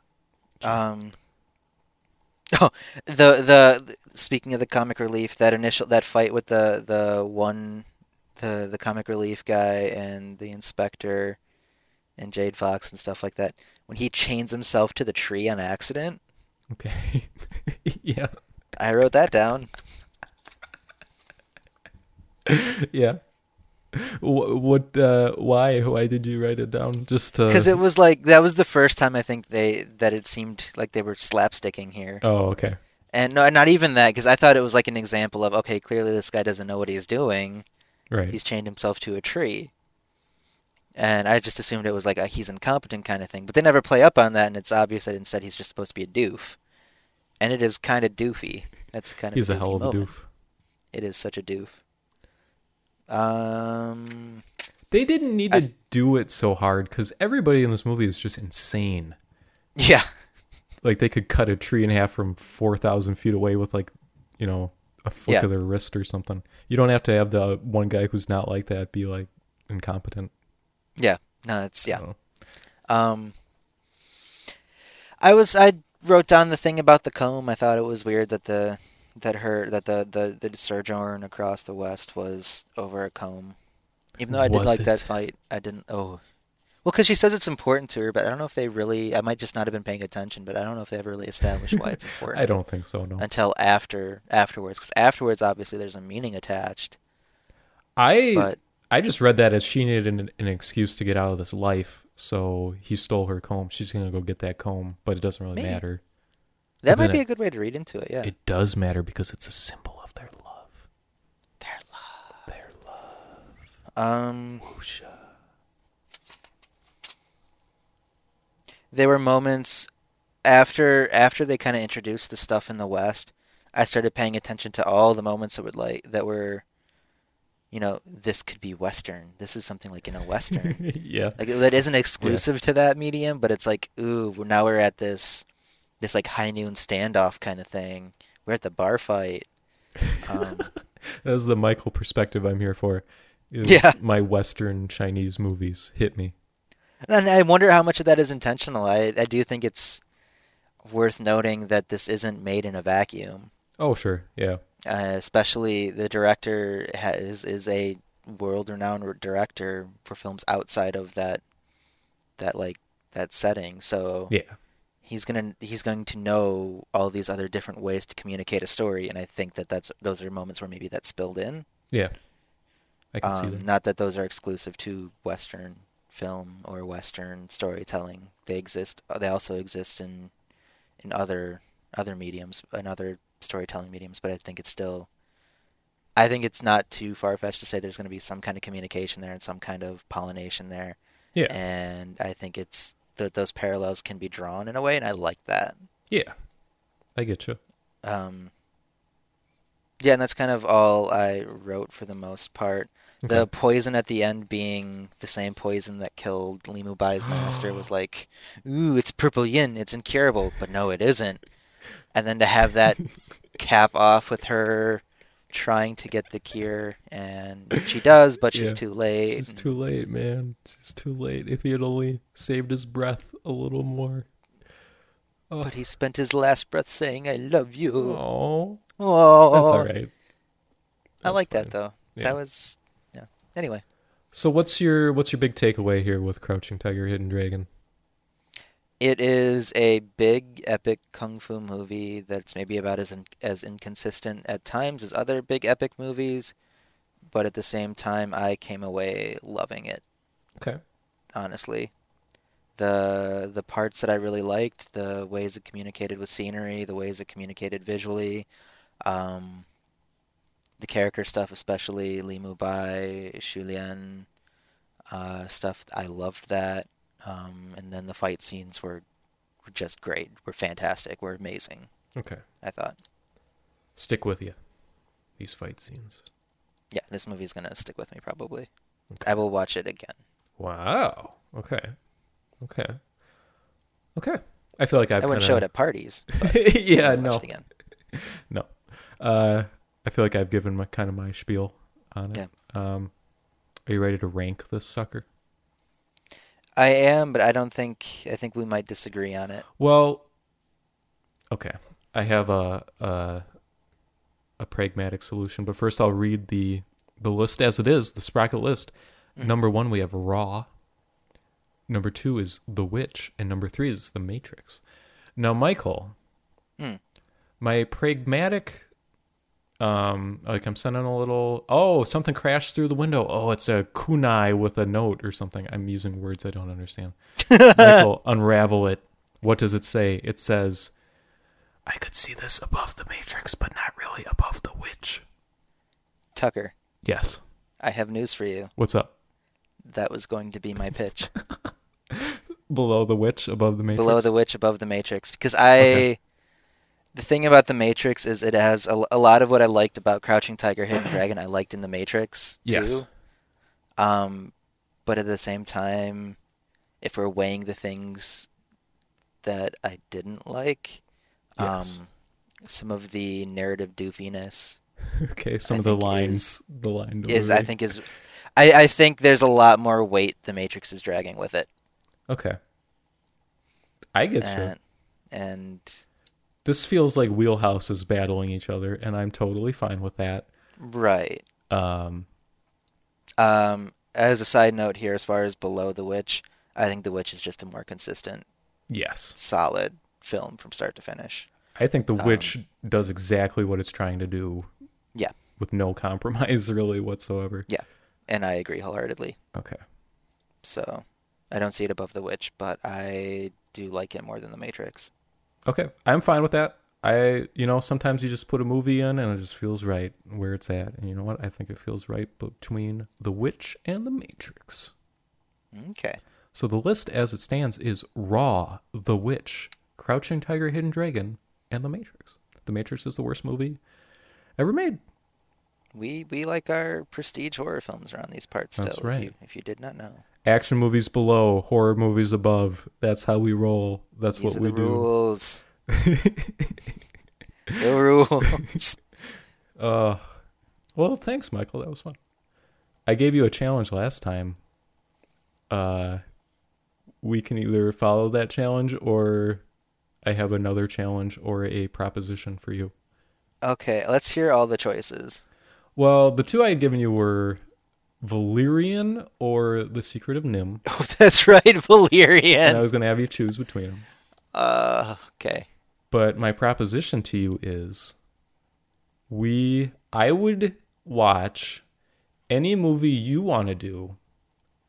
Um. Oh, the the speaking of the comic relief, that initial that fight with the the one, the the comic relief guy and the inspector, and Jade Fox and stuff like that. When he chains himself to the tree on accident, okay, yeah, I wrote that down. yeah. Wh- What? Uh, why? Why did you write it down? Just to? Because it was like that was the first time I think they that it seemed like they were slapsticking here, Oh, okay. and no, not even that. Because I thought it was like an example of okay, clearly this guy doesn't know what he's doing. Right. He's chained himself to a tree, and I just assumed it was like a he's incompetent kind of thing. But they never play up on that, and it's obvious that instead he's just supposed to be a doof, and it is kind of doofy. That's kind of He's a doofy hell of a moment. doof. It is such a doof. Um, They didn't need I- to do it so hard because everybody in this movie is just insane. yeah, Like they could cut a tree in half from four thousand feet away with like, you know, a flick Yeah. of their wrist or something. You don't have to have the one guy who's not like that be like incompetent. Yeah, no, it's yeah. So, Um, I was I wrote down the thing about the comb. I thought it was weird that the that her that the the the sojourn across the west was over a comb. Even though I did Was like that fight, I didn't. Oh, well, because she says it's important to her, but I don't know if they really. I might just not have been paying attention, but I don't know if they ever really established why it's important I don't think so. No. until after afterwards. Because afterwards, obviously, there's a meaning attached. I But I just read that as she needed an, an excuse to get out of this life, so he stole her comb. She's gonna go get that comb, but it doesn't really Maybe. matter. that might be it- a good way to read into it. Yeah. It does matter because it's a symbol of their love. Their love. Their love. Um. Whoosha. there were moments after after they kind of introduced the stuff in the West. I started paying attention to all the moments that would like that were, you know, this could be Western. This is something like in a Western. yeah. like that isn't exclusive to that medium, but it's like, ooh, now we're at this, this like high noon standoff kind of thing. We're at the bar fight. Um, That's the Michael perspective I'm here for. Is Yeah. My Western Chinese movies hit me. and I wonder how much of that is intentional. I I do think it's worth noting that this isn't made in a vacuum. Oh, sure. Yeah. Uh, especially the director has is a world-renowned director for films outside of that that like that setting. So Yeah. he's gonna he's going to know all these other different ways to communicate a story, and I think that that's those are moments where maybe that's spilled in. Yeah. I can see Um, that. not that those are exclusive to Western film or Western storytelling. They exist. They also exist in in other other mediums and other storytelling mediums. But I think it's still. I think it's not too far fetched to say there's going to be some kind of communication there and some kind of pollination there. Yeah. And I think it's that those parallels can be drawn in a way, and I like that. Yeah. I get you. Um, yeah, and that's kind of all I wrote for the most part. The poison at the end being the same poison that killed Li Mubai's master was like, ooh, it's purple yin, it's incurable, but no, it isn't. And then to have that cap off with her trying to get the cure, and she does, but she's Yeah. too late. She's too late, man. She's too late. If he had only saved his breath a little more. Oh, But he spent his last breath saying, "I love you." oh. Oh, that's all right. I like fine. that though. Yeah. that was yeah. Anyway, So what's your what's your big takeaway here with Crouching Tiger, Hidden Dragon? It is a big epic kung fu movie that's maybe about as in, as inconsistent at times as other big epic movies, but at the same time I came away loving it. Okay. honestly. The the parts that I really liked, the ways it communicated with scenery, the ways it communicated visually, um, the character stuff, especially Li Mubai, Shulian, uh, stuff. I loved that, um, and then the fight scenes were were just great, were fantastic, were amazing. Okay. I thought, Stick with you. These fight scenes. yeah, this movie's gonna stick with me probably. Okay. I will watch it again. Wow. Okay. Okay. Okay. I feel like I've I wouldn't kinda... show it at parties. yeah, watch no. it again. No. Uh I feel like I've given my kind of my spiel on it. Yeah. Um are you ready to rank this sucker? I am, but I don't think I think we might disagree on it. Well, okay. I have a a a pragmatic solution, but first I'll read the the list as it is, the sprocket list. Mhm. Number 1 we have Raw. Number 2 is The Witch and number 3 is The Matrix. Now, Michael, Hmm. my pragmatic um like I'm sending a little oh, something crashed through the window. Oh, it's a kunai with a note or something. I'm using words I don't understand. Michael, unravel it. What does it say? It says, I could see this above the Matrix, but not really above the witch. Tucker, Yes. I have news for you. What's up? That was going to be my pitch. Below the witch, above the Matrix? Below the Witch, above the Matrix. Because I. Okay. The thing about the Matrix is it has a, a lot of what I liked about Crouching Tiger, Hidden Dragon. I liked in the Matrix too. Yes. Um, but at the same time, if we're weighing the things that I didn't like, Yes. um, some of the narrative doofiness Okay, some I of the lines, the line is I think is I, I think there's a lot more weight the Matrix is dragging with it. Okay. I get you. and and This feels like wheelhouses battling each other, and I'm totally fine with that. right. Um, Um as a side note here as far as below the witch, I think the witch is just a more consistent, yes. solid film from start to finish. I think the Um, witch does exactly what it's trying to do. Yeah. With no compromise really whatsoever. Yeah, and I agree wholeheartedly. Okay. So I don't see it above the witch, but I do like it more than the Matrix. Okay, I'm fine with that. I, you know, sometimes you just put a movie in and it just feels right where it's at. And you know what? I think it feels right between The Witch and The Matrix. Okay. So the list as it stands is Raw, The Witch, Crouching Tiger, Hidden Dragon, and The Matrix. The Matrix is the worst movie ever made. We we like our prestige horror films around these parts still. That's If right. you, if you did not know. Action movies below, horror movies above. That's how we roll. That's These what we the do. rules. the rules. Uh, well, thanks, Michael. That was fun. I gave you a challenge last time. Uh, we can either follow that challenge or I have another challenge or a proposition for you. Okay, let's hear all the choices. Well, the two I had given you were Valerian or The Secret of NIMH. Oh, that's right, Valerian. And I was going to have you choose between them. Uh, okay. But my proposition to you is we I would watch any movie you want to do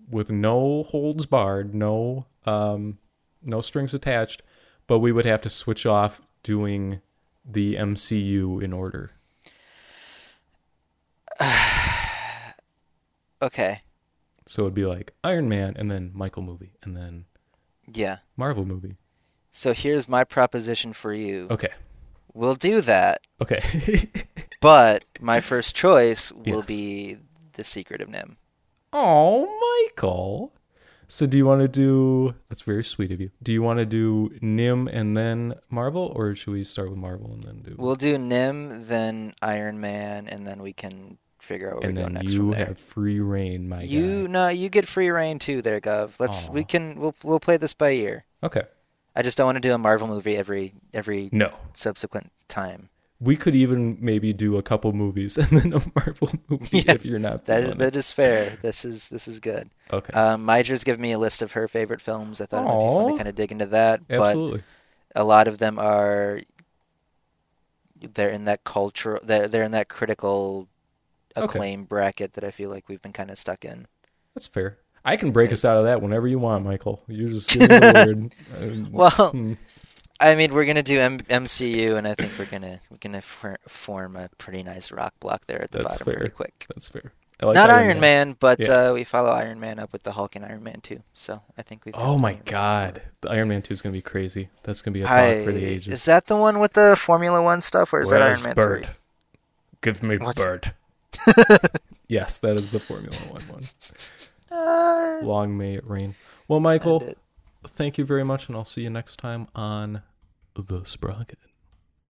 with no holds barred, no um no strings attached, but we would have to switch off doing the MCU in order. Okay. So it'd be like Iron Man and then Michael movie and then Yeah. Marvel movie. So here's my proposition for you. Okay. We'll do that, Okay. but my first choice will Yes. be The Secret of NIMH. Oh, Michael. So do you want to do? That's very sweet of you. Do you want to do NIMH and then Marvel, or should we start with Marvel and then do? We'll do NIMH, then Iron Man, and then we can figure out where and we go then next you have free reign, my you guy. no, you get free reign too, there, Gov. Let's we can we'll we'll play this by ear. Okay. I just don't want to do a Marvel movie every every No. subsequent time. we could even maybe do a couple movies and then a Marvel movie Yeah, if you're not That feeling that is fair. This is this is good. Okay. Um, Mydra's given me a list of her favorite films. I thought it might be fun to kind of dig into that, but Absolutely. a lot of them are they're in that culture. They're they're in that critical Okay. acclaim bracket that I feel like we've been kind of stuck in. That's fair. I can break us out of that whenever you want, Michael. You just give me the word. Um, Well, hmm. I mean, we're gonna do M- MCU, and I think we're gonna we're gonna for- form a pretty nice rock block there at the That's bottom fair. pretty quick. that's fair. Like Not Iron, Man, but Yeah. uh, we follow Iron Man up with the Hulk and Iron Man too. So I think we've. Oh my Iron god, the Iron Man two is gonna be crazy. That's gonna be a talk for the ages. is that the one with the Formula One stuff, or is that Iron Man Bird? three? Give me What's- Bird. yes, that is the Formula One one. Uh, Long may it rain. Well, Michael, thank you very much, and I'll see you next time on the Sprocket.